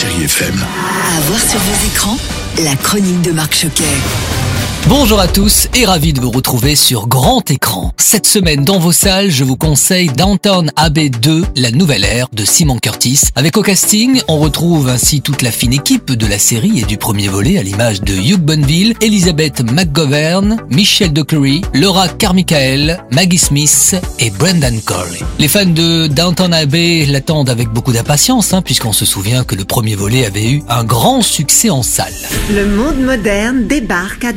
Chérie voir sur vos écrans, la chronique de Marc Choquet. Bonjour à tous et ravi de vous retrouver sur grand écran. Cette semaine dans vos salles, je vous conseille Downtown Abbey 2, la nouvelle ère de Simon Curtis. Avec au casting, on retrouve ainsi toute la fine équipe de la série et du premier volet à l'image de Hugh Bonneville, Elizabeth McGovern, Michelle Dockery, Laura Carmichael, Maggie Smith et Brendan Corley. Les fans de Downtown Abbey l'attendent avec beaucoup d'impatience hein, puisqu'on se souvient que le premier volet avait eu un grand succès en salle. Le monde moderne débarque à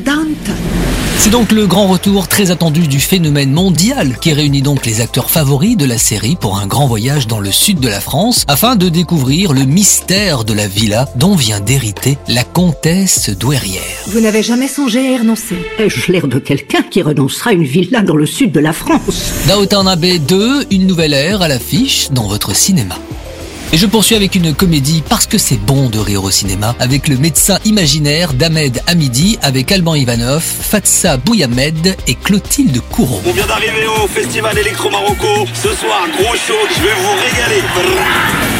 C'est donc le grand retour très attendu du phénomène mondial qui réunit donc les acteurs favoris de la série pour un grand voyage dans le sud de la France afin de découvrir le mystère de la villa dont vient d'hériter la comtesse douairière. Vous n'avez jamais songé à y renoncer Ai-je l'air de quelqu'un qui renoncera à une villa dans le sud de la France? Downton Abbey 2, une nouvelle ère à l'affiche dans votre cinéma. Et je poursuis avec une comédie parce que c'est bon de rire au cinéma, avec le médecin imaginaire d'Ahmed Hamidi, avec Alban Ivanov, Fatsa Bouyamed et Clotilde Couron. On vient d'arriver au festival Electro Marocco. Ce soir, gros show, je vais vous régaler.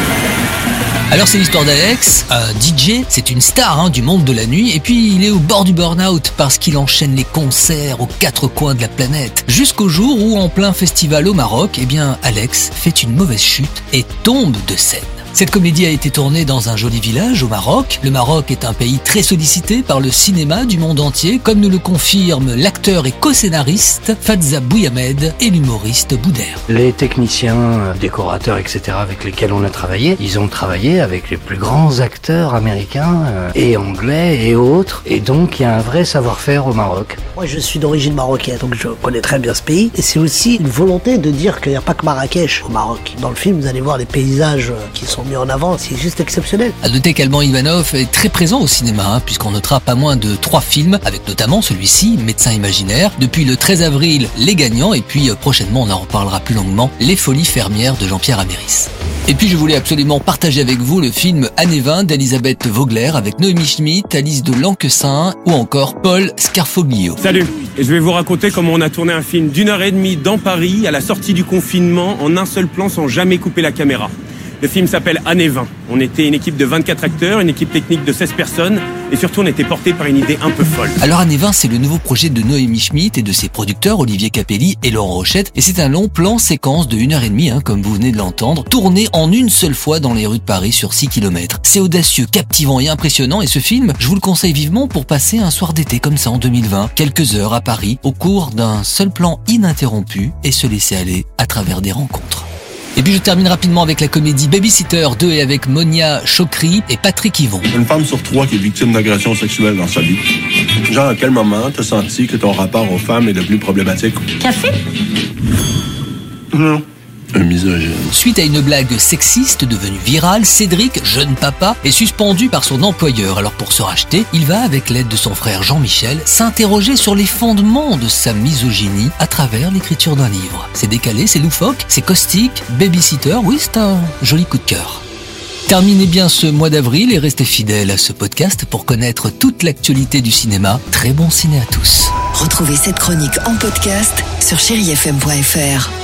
Alors c'est l'histoire d'Alex, un DJ, c'est une star hein, du monde de la nuit, et puis il est au bord du burn-out parce qu'il enchaîne les concerts aux quatre coins de la planète. Jusqu'au jour où, en plein festival au Maroc, eh bien Alex fait une mauvaise chute et tombe de scène. Cette comédie a été tournée dans un joli village au Maroc. Le Maroc est un pays très sollicité par le cinéma du monde entier, comme nous le confirment l'acteur et co-scénariste Fadza Bouyamed et l'humoriste Boudère. Les techniciens, euh, décorateurs, etc. avec lesquels on a travaillé, ils ont travaillé avec les plus grands acteurs américains euh, et anglais et autres. Et donc il y a un vrai savoir-faire au Maroc. Moi, je suis d'origine marocaine, donc je connais très bien ce pays. Et c'est aussi une volonté de dire qu'il n'y a pas que Marrakech au Maroc. Dans le film, vous allez voir les paysages euh, qui sont mis en avant, c'est juste exceptionnel. À noter qu'Alban Ivanov est très présent au cinéma, hein, puisqu'on notera pas moins de trois films, avec notamment celui-ci, Médecin imaginaire, depuis le 13 avril, Les Gagnants, et puis euh, prochainement, on en reparlera plus longuement, Les Folies fermières de Jean-Pierre Améris. Et puis je voulais absolument partager avec vous le film Année 20 d'Elisabeth Vogler avec Noémie Schmidt, Alice de Lanquessin ou encore Paul Scarfoglio. Salut Et je vais vous raconter comment on a tourné un film d'une heure et demie dans Paris à la sortie du confinement en un seul plan sans jamais couper la caméra. Le film s'appelle Année 20. On était une équipe de 24 acteurs, une équipe technique de 16 personnes et surtout on était porté par une idée un peu folle. Alors Année 20, c'est le nouveau projet de Noémie Schmidt et de ses producteurs Olivier Capelli et Laurent Rochette. Et c'est un long plan séquence de 1h30, hein, comme vous venez de l'entendre, tourné en une seule fois dans les rues de Paris sur 6 km. C'est audacieux, captivant et impressionnant et ce film, je vous le conseille vivement pour passer un soir d'été comme ça en 2020, quelques heures à Paris, au cours d'un seul plan ininterrompu et se laisser aller à travers des rencontres. Et puis je termine rapidement avec la comédie Babysitter 2 et avec Monia Chokri et Patrick Yvon. Une femme sur trois qui est victime d'agression sexuelle dans sa vie. Genre, à quel moment t'as senti que ton rapport aux femmes est devenu problématique? Café? Non. Un misogyne. Suite à une blague sexiste devenue virale, Cédric, jeune papa, est suspendu par son employeur. Alors pour se racheter, il va, avec l'aide de son frère Jean-Michel, s'interroger sur les fondements de sa misogynie à travers l'écriture d'un livre. C'est décalé, c'est loufoque, c'est caustique, babysitter, oui, c'est un joli coup de cœur. Terminez bien ce mois d'avril et restez fidèles à ce podcast pour connaître toute l'actualité du cinéma. Très bon ciné à tous. Retrouvez cette chronique en podcast sur chérifm.fr.